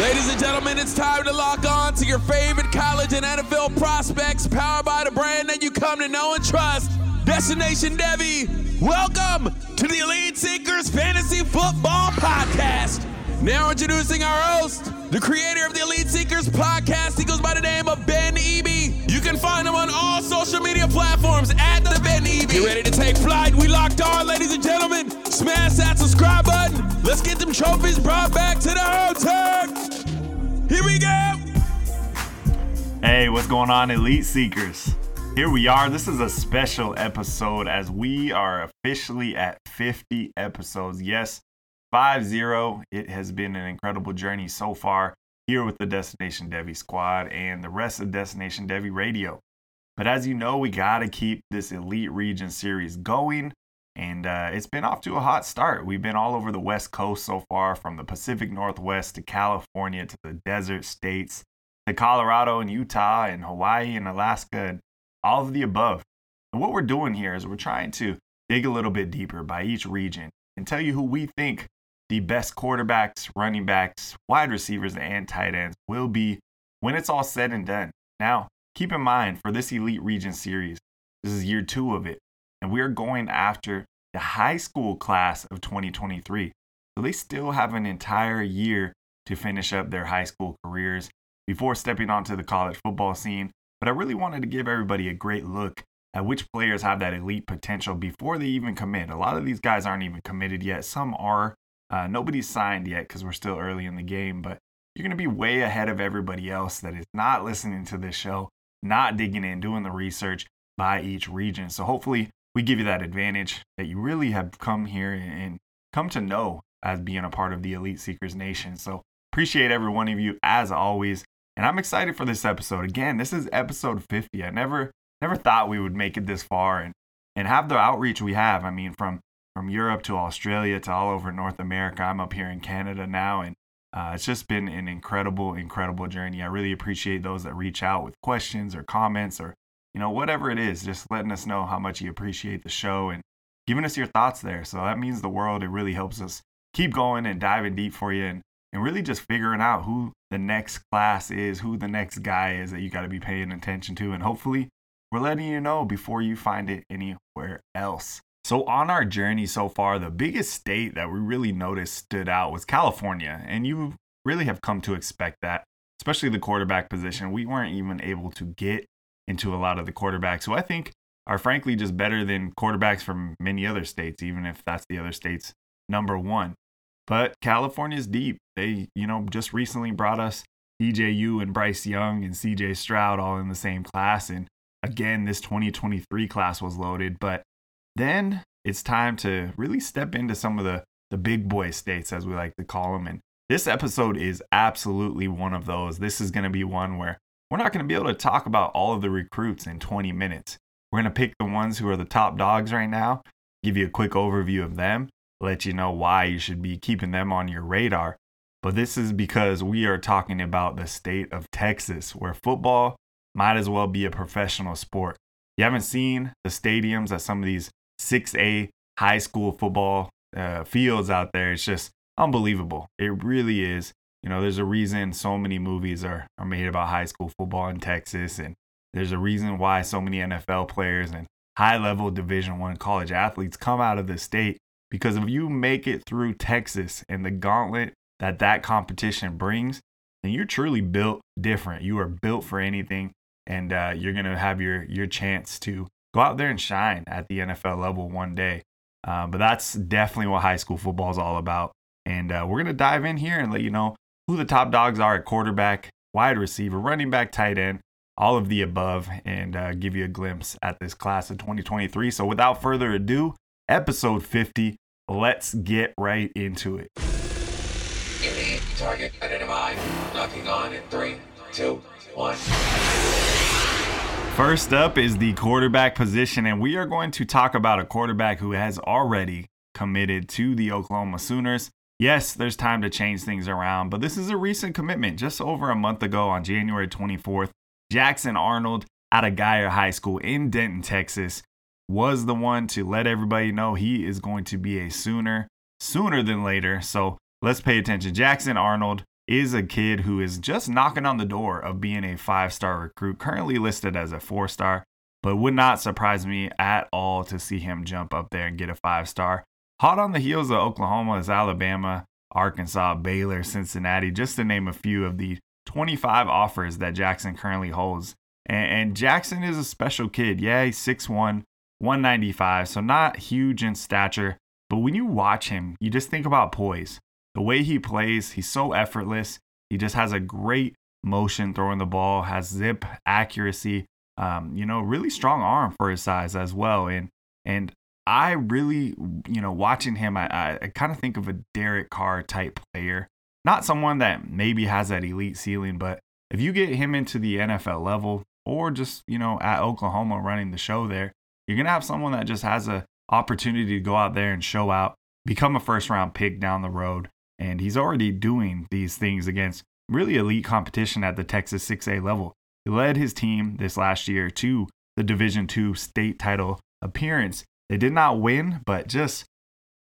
Ladies and gentlemen, it's time to lock on to your favorite college and NFL prospects, powered by the brand that you come to know and trust. Destination Devy, welcome to the Elite Seekers Fantasy Football Podcast. Now introducing our host, the creator of the Elite Seekers podcast. He goes by the name of Ben Eby. You can find him on all social media platforms at the Ben Eby. Get ready to take flight. We locked on, ladies and gentlemen. Smash that subscribe button. Let's get them trophies brought back to the hotel. Here we go. Hey, what's going on, Elite Seekers? Here we are. This is a special episode as we are officially at 50 episodes. Yes, 5 0. It has been an incredible journey so far here with the Destination Devy squad and the rest of Destination Devy Radio. But as you know, we got to keep this Elite Region series going. And uh, it's been off to a hot start. We've been all over the West Coast so far, from the Pacific Northwest to California to the desert states to Colorado and Utah and Hawaii and Alaska and all of the above. And what we're doing here is we're trying to dig a little bit deeper by each region and tell you who we think the best quarterbacks, running backs, wide receivers, and tight ends will be when it's all said and done. Now, keep in mind for this Elite Region series, this is year two of it, and we are going after the high school class of 2023. So they still have an entire year to finish up their high school careers before stepping onto the college football scene. But I really wanted to give everybody a great look at which players have that elite potential before they even commit. A lot of these guys aren't even committed yet. Some are. Uh, nobody's signed yet because we're still early in the game, but you're going to be way ahead of everybody else that is not listening to this show, not digging in, doing the research by each region. So hopefully we give you that advantage that you really have come here and come to know as being a part of the Elite Seekers Nation. So appreciate every one of you as always. And I'm excited for this episode. Again, this is episode 50. I never never thought we would make it this far and and have the outreach we have. I mean, from from Europe to Australia to all over North America. I'm up here in Canada now, and uh, it's just been an incredible, incredible journey. I really appreciate those that reach out with questions or comments or you know whatever it is, just letting us know how much you appreciate the show and giving us your thoughts there. So that means the world. It really helps us keep going and diving deep for you and and really just figuring out who the next class is, who the next guy is that you got to be paying attention to, and hopefully we're letting you know before you find it anywhere else. So, on our journey so far, the biggest state that we really noticed stood out was California. And you really have come to expect that, especially the quarterback position. We weren't even able to get into a lot of the quarterbacks who I think are frankly just better than quarterbacks from many other states, even if that's the other state's number one. But California's deep. They, you know, just recently brought us DJU and Bryce Young and CJ Stroud all in the same class. And again, this 2023 class was loaded. But then it's time to really step into some of the, the big boy states, as we like to call them. And this episode is absolutely one of those. This is going to be one where we're not going to be able to talk about all of the recruits in 20 minutes. We're going to pick the ones who are the top dogs right now, give you a quick overview of them, let you know why you should be keeping them on your radar. But this is because we are talking about the state of Texas, where football might as well be a professional sport. You haven't seen the stadiums at some of these 6A high school football uh, fields out there. It's just unbelievable. It really is. You know, there's a reason so many movies are, are made about high school football in Texas, and there's a reason why so many NFL players and high level Division One college athletes come out of the state because if you make it through Texas and the gauntlet that that competition brings, then you're truly built different. You are built for anything, and uh, you're gonna have your your chance to go out there and shine at the NFL level one day. Uh, but that's definitely what high school football is all about. And uh, we're gonna dive in here and let you know who the top dogs are at quarterback, wide receiver, running back, tight end, all of the above, and uh, give you a glimpse at this class of 2023. So without further ado, episode 50. Let's get right into it. Target identified. Locking on in three, two, one. First up is the quarterback position, and we are going to talk about a quarterback who has already committed to the Oklahoma Sooners. Yes, there's time to change things around, but this is a recent commitment. Just over a month ago on January 24th, Jackson Arnold out of Guyer High School in Denton, Texas, was the one to let everybody know he is going to be a Sooner sooner than later. So let's pay attention. Jackson Arnold is a kid who is just knocking on the door of being a five star recruit, currently listed as a four star, but would not surprise me at all to see him jump up there and get a five star. Hot on the heels of Oklahoma is Alabama, Arkansas, Baylor, Cincinnati, just to name a few of the 25 offers that Jackson currently holds. And, and Jackson is a special kid. Yeah, he's 6'1, 195, so not huge in stature. But when you watch him, you just think about poise the way he plays, he's so effortless. He just has a great motion throwing the ball, has zip accuracy, um, you know, really strong arm for his size as well. And and I really, you know, watching him, I, I, I kind of think of a Derek Carr type player. Not someone that maybe has that elite ceiling, but if you get him into the NFL level or just, you know, at Oklahoma running the show there, you're going to have someone that just has a opportunity to go out there and show out, become a first round pick down the road, and he's already doing these things against really elite competition at the Texas 6A level. He led his team this last year to the Division II state title appearance. They did not win, but just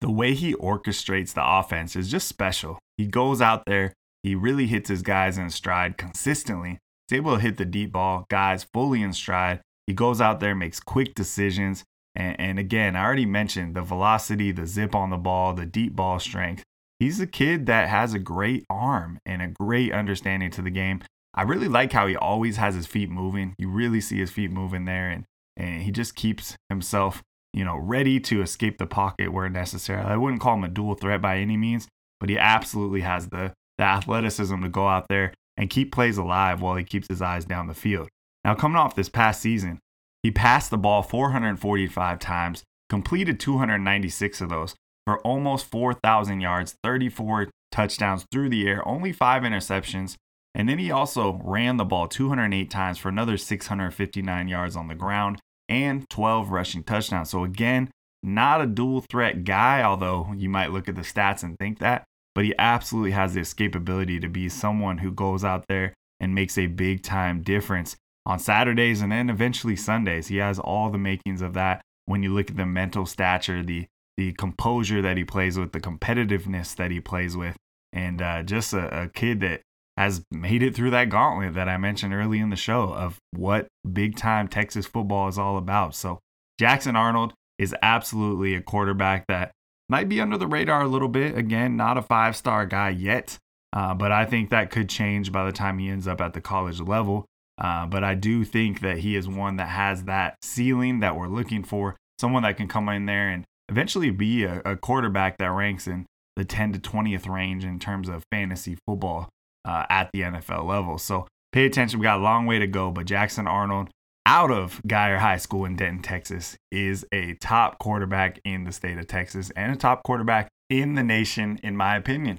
the way he orchestrates the offense is just special. He goes out there, he really hits his guys in stride consistently. He's able to hit the deep ball, guys fully in stride. He goes out there, makes quick decisions. And, and again, I already mentioned the velocity, the zip on the ball, the deep ball strength he's a kid that has a great arm and a great understanding to the game. I really like how he always has his feet moving. You really see his feet moving there, and, and he just keeps himself, you know, ready to escape the pocket where necessary. I wouldn't call him a dual threat by any means, but he absolutely has the, the athleticism to go out there and keep plays alive while he keeps his eyes down the field. Now, coming off this past season, he passed the ball 445 times, completed 296 of those, for almost 4,000 yards, 34 touchdowns through the air, only five interceptions. And then he also ran the ball 208 times for another 659 yards on the ground and 12 rushing touchdowns. So, again, not a dual threat guy, although you might look at the stats and think that, but he absolutely has the escapability to be someone who goes out there and makes a big time difference on Saturdays and then eventually Sundays. He has all the makings of that when you look at the mental stature, the the composure that he plays with, the competitiveness that he plays with, and uh, just a, a, kid that has made it through that gauntlet that I mentioned early in the show of what big time Texas football is all about. So Jackson Arnold is absolutely a quarterback that might be under the radar a little bit. Again, not a five star guy yet, uh, but I think that could change by the time he ends up at the college level. Uh, but I do think that he is one that has that ceiling that we're looking for. Someone that can come in there and eventually be a, a, quarterback that ranks in the 10 to 20th range in terms of fantasy football uh, at the NFL level. So pay attention. We got a long way to go, but Jackson Arnold out of Guyer High School in Denton, Texas, is a top quarterback in the state of Texas and a top quarterback in the nation, in my opinion.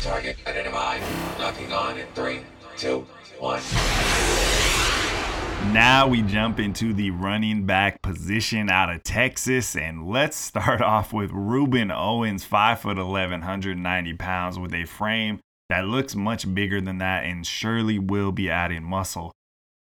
target identified. Locking on in three, two, one. Now we jump into the running back position out of Texas, and let's start off with Ruben Owens, 5'11, 190 pounds, with a frame that looks much bigger than that and surely will be adding muscle.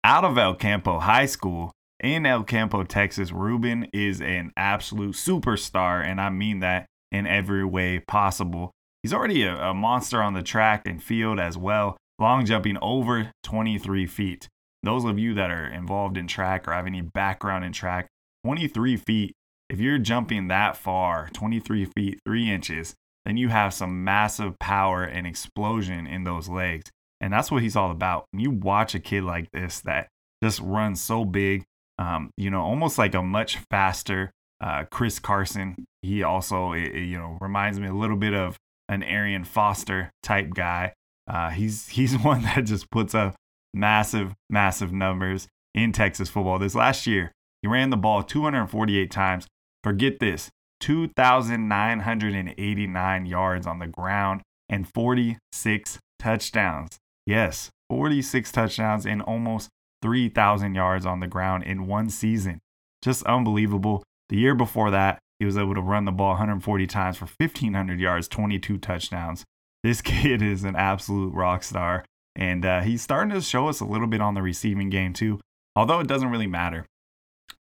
Out of El Campo High School in El Campo, Texas, Ruben is an absolute superstar, and I mean that in every way possible. He's already a, a monster on the track and field as well, long jumping over 23 feet those of you that are involved in track or have any background in track, 23 feet if you're jumping that far, 23 feet 3 inches, then you have some massive power and explosion in those legs. And that's what he's all about. When you watch a kid like this that just runs so big, um, you know, almost like a much faster uh, Chris Carson. He also, it, it, you know, reminds me a little bit of an Arian Foster type guy. Uh, he's he's one that just puts up massive, massive numbers in Texas football. This last year, he ran the ball 248 times. Forget this, 2,989 yards on the ground and 46 touchdowns. Yes, 46 touchdowns and almost 3,000 yards on the ground in one season. Just unbelievable. The year before that, he was able to run the ball 140 times for 1,500 yards, 22 touchdowns. This kid is an absolute rock star. And uh, he's starting to show us a little bit on the receiving game, too. Although it doesn't really matter.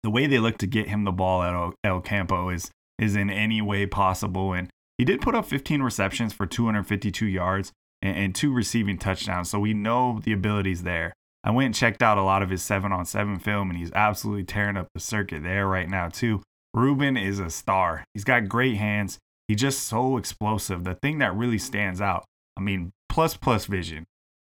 The way they look to get him the ball at El Campo is, is in any way possible. And he did put up 15 receptions for 252 yards and, and two receiving touchdowns. So we know the abilities there. I went and checked out a lot of his seven on seven film, and he's absolutely tearing up the circuit there right now, too. Ruben is a star. He's got great hands. He's just so explosive. The thing that really stands out, I mean, plus plus vision,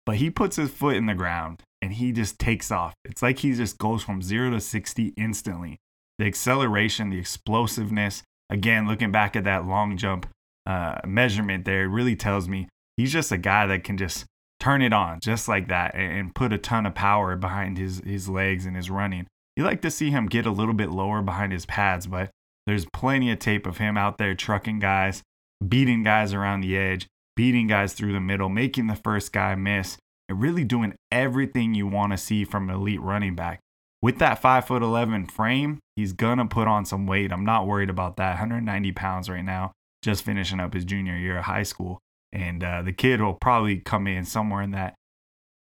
but he puts his foot in the ground and he just takes off. It's like he just goes from zero to 60 instantly. The acceleration, the explosiveness, again, looking back at that long jump uh, measurement there, really tells me he's just a guy that can just turn it on just like that and, and put a ton of power behind his, his legs and his running. You like to see him get a little bit lower behind his pads, but there's plenty of tape of him out there trucking guys, beating guys around the edge, beating guys through the middle, making the first guy miss, and really doing everything you want to see from an elite running back. With that 5'11 frame, he's going to put on some weight. I'm not worried about that. 190 pounds right now, just finishing up his junior year of high school. And uh, the kid will probably come in somewhere in that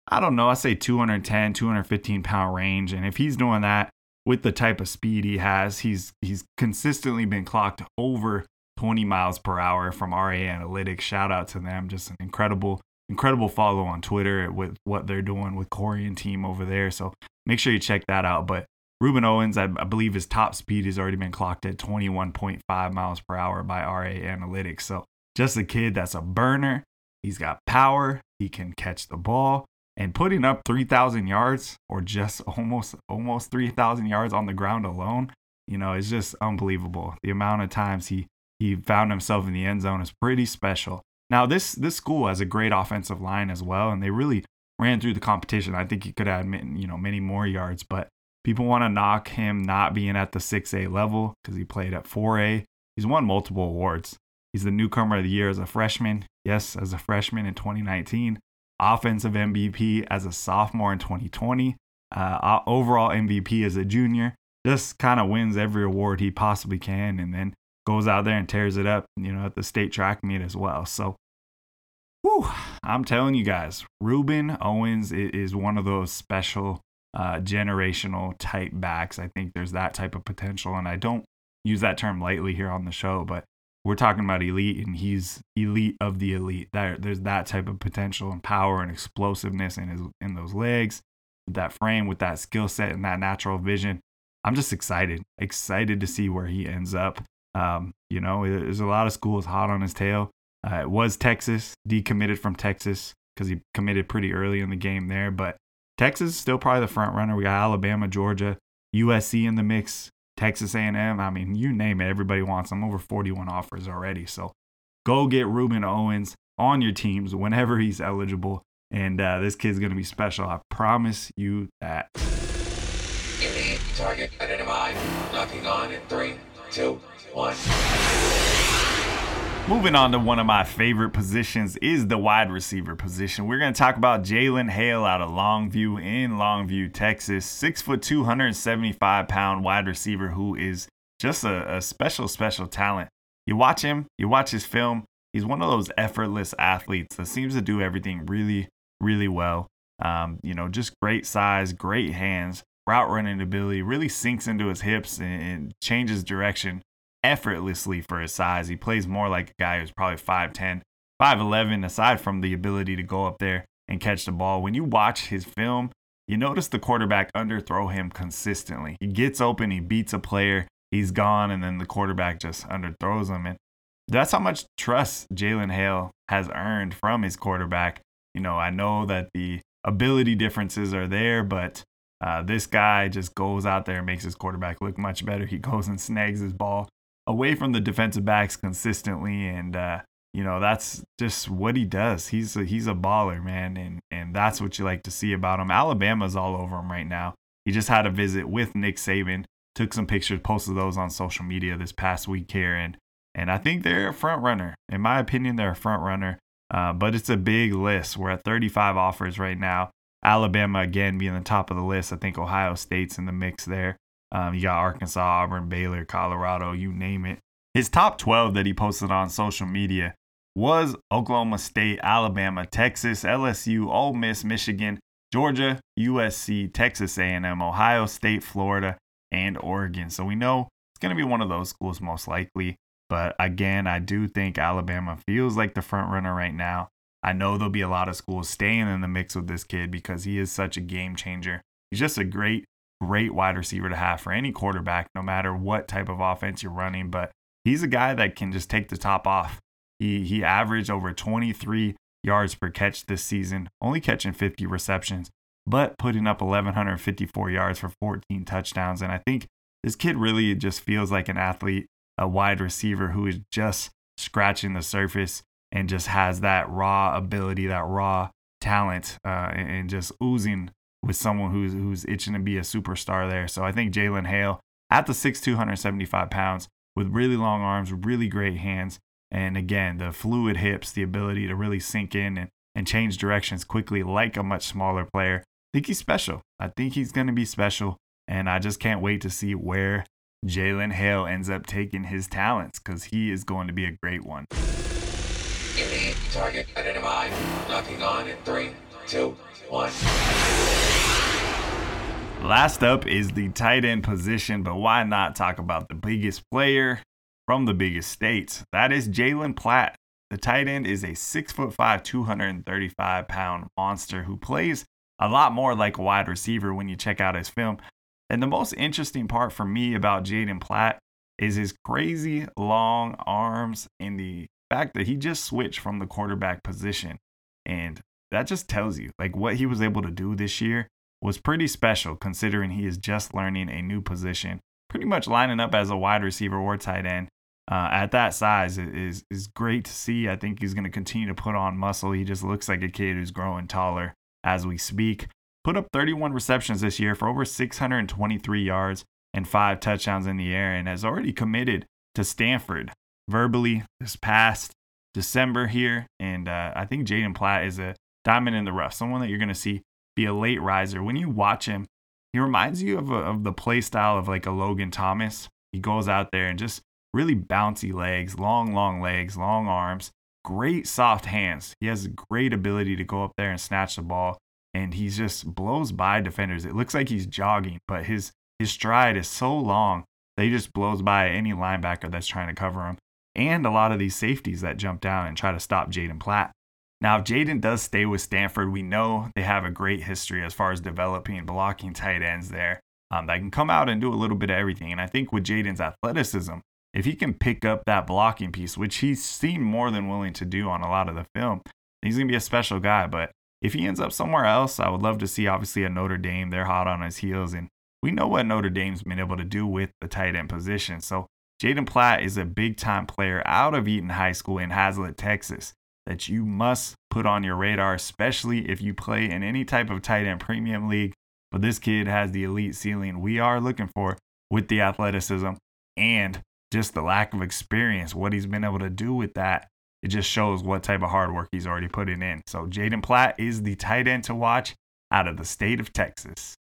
I don't know, I say 210, 215 pound range. And if he's doing that with the type of speed he has, he's he's consistently been clocked over 20 miles per hour from RA Analytics. Shout out to them. Just an incredible, incredible follow on Twitter with what they're doing with Corey and team over there. So make sure you check that out. But Ruben Owens, I, I believe his top speed has already been clocked at 21.5 miles per hour by RA Analytics. So just a kid that's a burner. He's got power. He can catch the ball and putting up 3000 yards or just almost almost 3000 yards on the ground alone you know it's just unbelievable the amount of times he he found himself in the end zone is pretty special. Now this this school has a great offensive line as well and they really ran through the competition. I think he could have you know many more yards but people want to knock him not being at the 6a level because he played at 4a he's won multiple awards. He's the newcomer of the year as a freshman. Yes as a freshman in 2019 offensive MVP as a sophomore in 2020, uh, overall MVP as a junior. Just kind of wins every award he possibly can, and then goes out there and tears it up, you know, at the state track meet as well. So, whew, I'm telling you guys, Ruben Owens is one of those special uh, generational type backs. I think there's that type of potential, and I don't use that term lightly here on the show, but we're talking about elite and he's elite of the elite. There, there's that type of potential and power and explosiveness in his in those legs, that frame, with that skill set and that natural vision. I'm just excited, excited to see where he ends up. Um, you know, there's a lot of schools hot on his tail. Uh, it was Texas, decommitted from Texas because he committed pretty early in the game there. But Texas is still probably the front runner. We got Alabama, Georgia, USC in the mix. Texas A&M. I mean, you name it, everybody wants them. Over 41 offers already. So go get Ruben Owens on your teams whenever he's eligible. And uh, this kid's going to be special. I promise you that. Target identified. Locking on in three, two, one. Moving on to one of my favorite positions is the wide receiver position. We're going to talk about Jalen Hale out of Longview in Longview, Texas. Six foot, 275 pound wide receiver who is just a, a special, special talent. You watch him, you watch his film. He's one of those effortless athletes that seems to do everything really, really well. Um, you know, just great size, great hands, route running ability, really sinks into his hips and, and changes direction effortlessly for his size. He plays more like a guy who's probably 5'10, 5'11, aside from the ability to go up there and catch the ball. When you watch his film, you notice the quarterback underthrow him consistently. He gets open, he beats a player, he's gone, and then the quarterback just underthrows him. And that's how much trust Jalen Hale has earned from his quarterback. You know, I know that the ability differences are there, but uh, this guy just goes out there and makes his quarterback look much better. He goes and snags his ball away from the defensive backs consistently, and uh, you know that's just what he does. He's a, he's a baller, man, and and that's what you like to see about him. Alabama's all over him right now. He just had a visit with Nick Saban, took some pictures, posted those on social media this past week here, and and I think they're a front runner. In my opinion, they're a front runner. Uh, but it's a big list. We're at 35 offers right now. Alabama again being the top of the list. I think Ohio State's in the mix there. Um, you got Arkansas, Auburn, Baylor, Colorado, you name it. His top 12 that he posted on social media was Oklahoma State, Alabama, Texas, LSU, Ole Miss, Michigan, Georgia, USC, Texas A&M, Ohio State, Florida, and Oregon. So we know it's going to be one of those schools most likely. But again, I do think Alabama feels like the front runner right now. I know there'll be a lot of schools staying in the mix with this kid because he is such a game changer. He's just a great, great wide receiver to have for any quarterback, no matter what type of offense you're running. But he's a guy that can just take the top off. He he averaged over 23 yards per catch this season, only catching 50 receptions, but putting up 1154 yards for 14 touchdowns. And I think this kid really just feels like an athlete, a wide receiver who is just scratching the surface and just has that raw ability, that raw talent, uh, and, just oozing with someone who's who's itching to be a superstar there. So I think Jalen Hale at the 6'2", 275 pounds with really long arms, really great hands, and again the fluid hips, the ability to really sink in and, and change directions quickly like a much smaller player. I think he's special. I think he's going to be special, and I just can't wait to see where Jalen Hale ends up taking his talents because he is going to be a great one. Target identified. Locking on in three, two, one. Last up is the tight end position, but why not talk about the biggest player from the biggest states? That is Jaden Platt. The tight end is a 6'5, 235 pound monster who plays a lot more like a wide receiver when you check out his film. And the most interesting part for me about Jaden Platt is his crazy long arms and the fact that he just switched from the quarterback position. And that just tells you like what he was able to do this year was pretty special considering he is just learning a new position, pretty much lining up as a wide receiver or tight end. Uh, at that size is is great to see. I think he's going to continue to put on muscle. He just looks like a kid who's growing taller as we speak. Put up 31 receptions this year for over 623 yards and five touchdowns in the air, and has already committed to Stanford verbally this past December here. And uh, I think Jaden Platt is a diamond in the rough, someone that you're going to see be a late riser. When you watch him, he reminds you of, a, of the play style of like a Logan Thomas. He goes out there and just really bouncy legs, long, long legs, long arms, great soft hands. He has great ability to go up there and snatch the ball. And he just blows by defenders. It looks like he's jogging, but his his stride is so long that he just blows by any linebacker that's trying to cover him and a lot of these safeties that jump down and try to stop Jaden Platt. Now, if Jaden does stay with Stanford, we know they have a great history as far as developing blocking tight ends there um, that can come out and do a little bit of everything. And I think with Jaden's athleticism, if he can pick up that blocking piece, which he's seen more than willing to do on a lot of the film, he's going to be a special guy. But if he ends up somewhere else, I would love to see, obviously, a Notre Dame. They're hot on his heels. And we know what Notre Dame's been able to do with the tight end position. So Jaden Platt is a big time player out of Eaton High School in Haslet, Texas, that you must put on your radar, especially if you play in any type of tight end premium league. But this kid has the elite ceiling we are looking for with the athleticism and just the lack of experience, what he's been able to do with that. It just shows what type of hard work he's already putting in. So, Jaden Platt is the tight end to watch out of the state of Texas.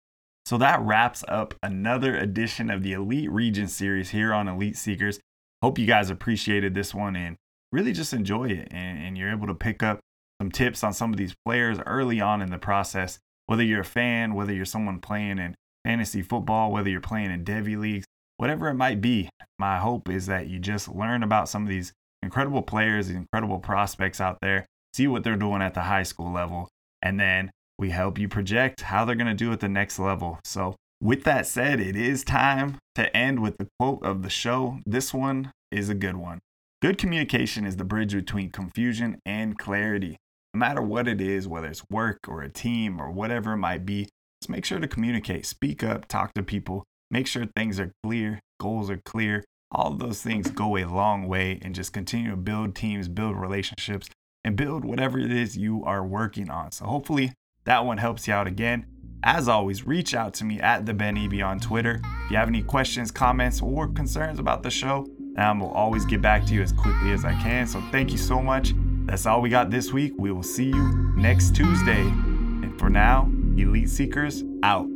So that wraps up another edition of the Elite Region series here on Elite Seekers. Hope you guys appreciated this one and really just enjoy it. And, and, you're able to pick up some tips on some of these players early on in the process. Whether you're a fan, whether you're someone playing in fantasy football, whether you're playing in Devy leagues, whatever it might be, my hope is that you just learn about some of these incredible players, these incredible prospects out there, see what they're doing at the high school level, and then we help you project how they're going to do at the next level. So With that said, it is time to end with the quote of the show. This one is a good one. Good communication is the bridge between confusion and clarity. No matter what it is, whether it's work or a team or whatever it might be, just make sure to communicate, speak up, talk to people, make sure things are clear, goals are clear. All those things go a long way and just continue to build teams, build relationships, and build whatever it is you are working on. So hopefully that one helps you out again. As always, reach out to me at the Ben Eby on Twitter. If you have any questions, comments, or concerns about the show, I will always get back to you as quickly as I can. So thank you so much. That's all we got this week. We will see you next Tuesday. And for now, Elite Seekers out.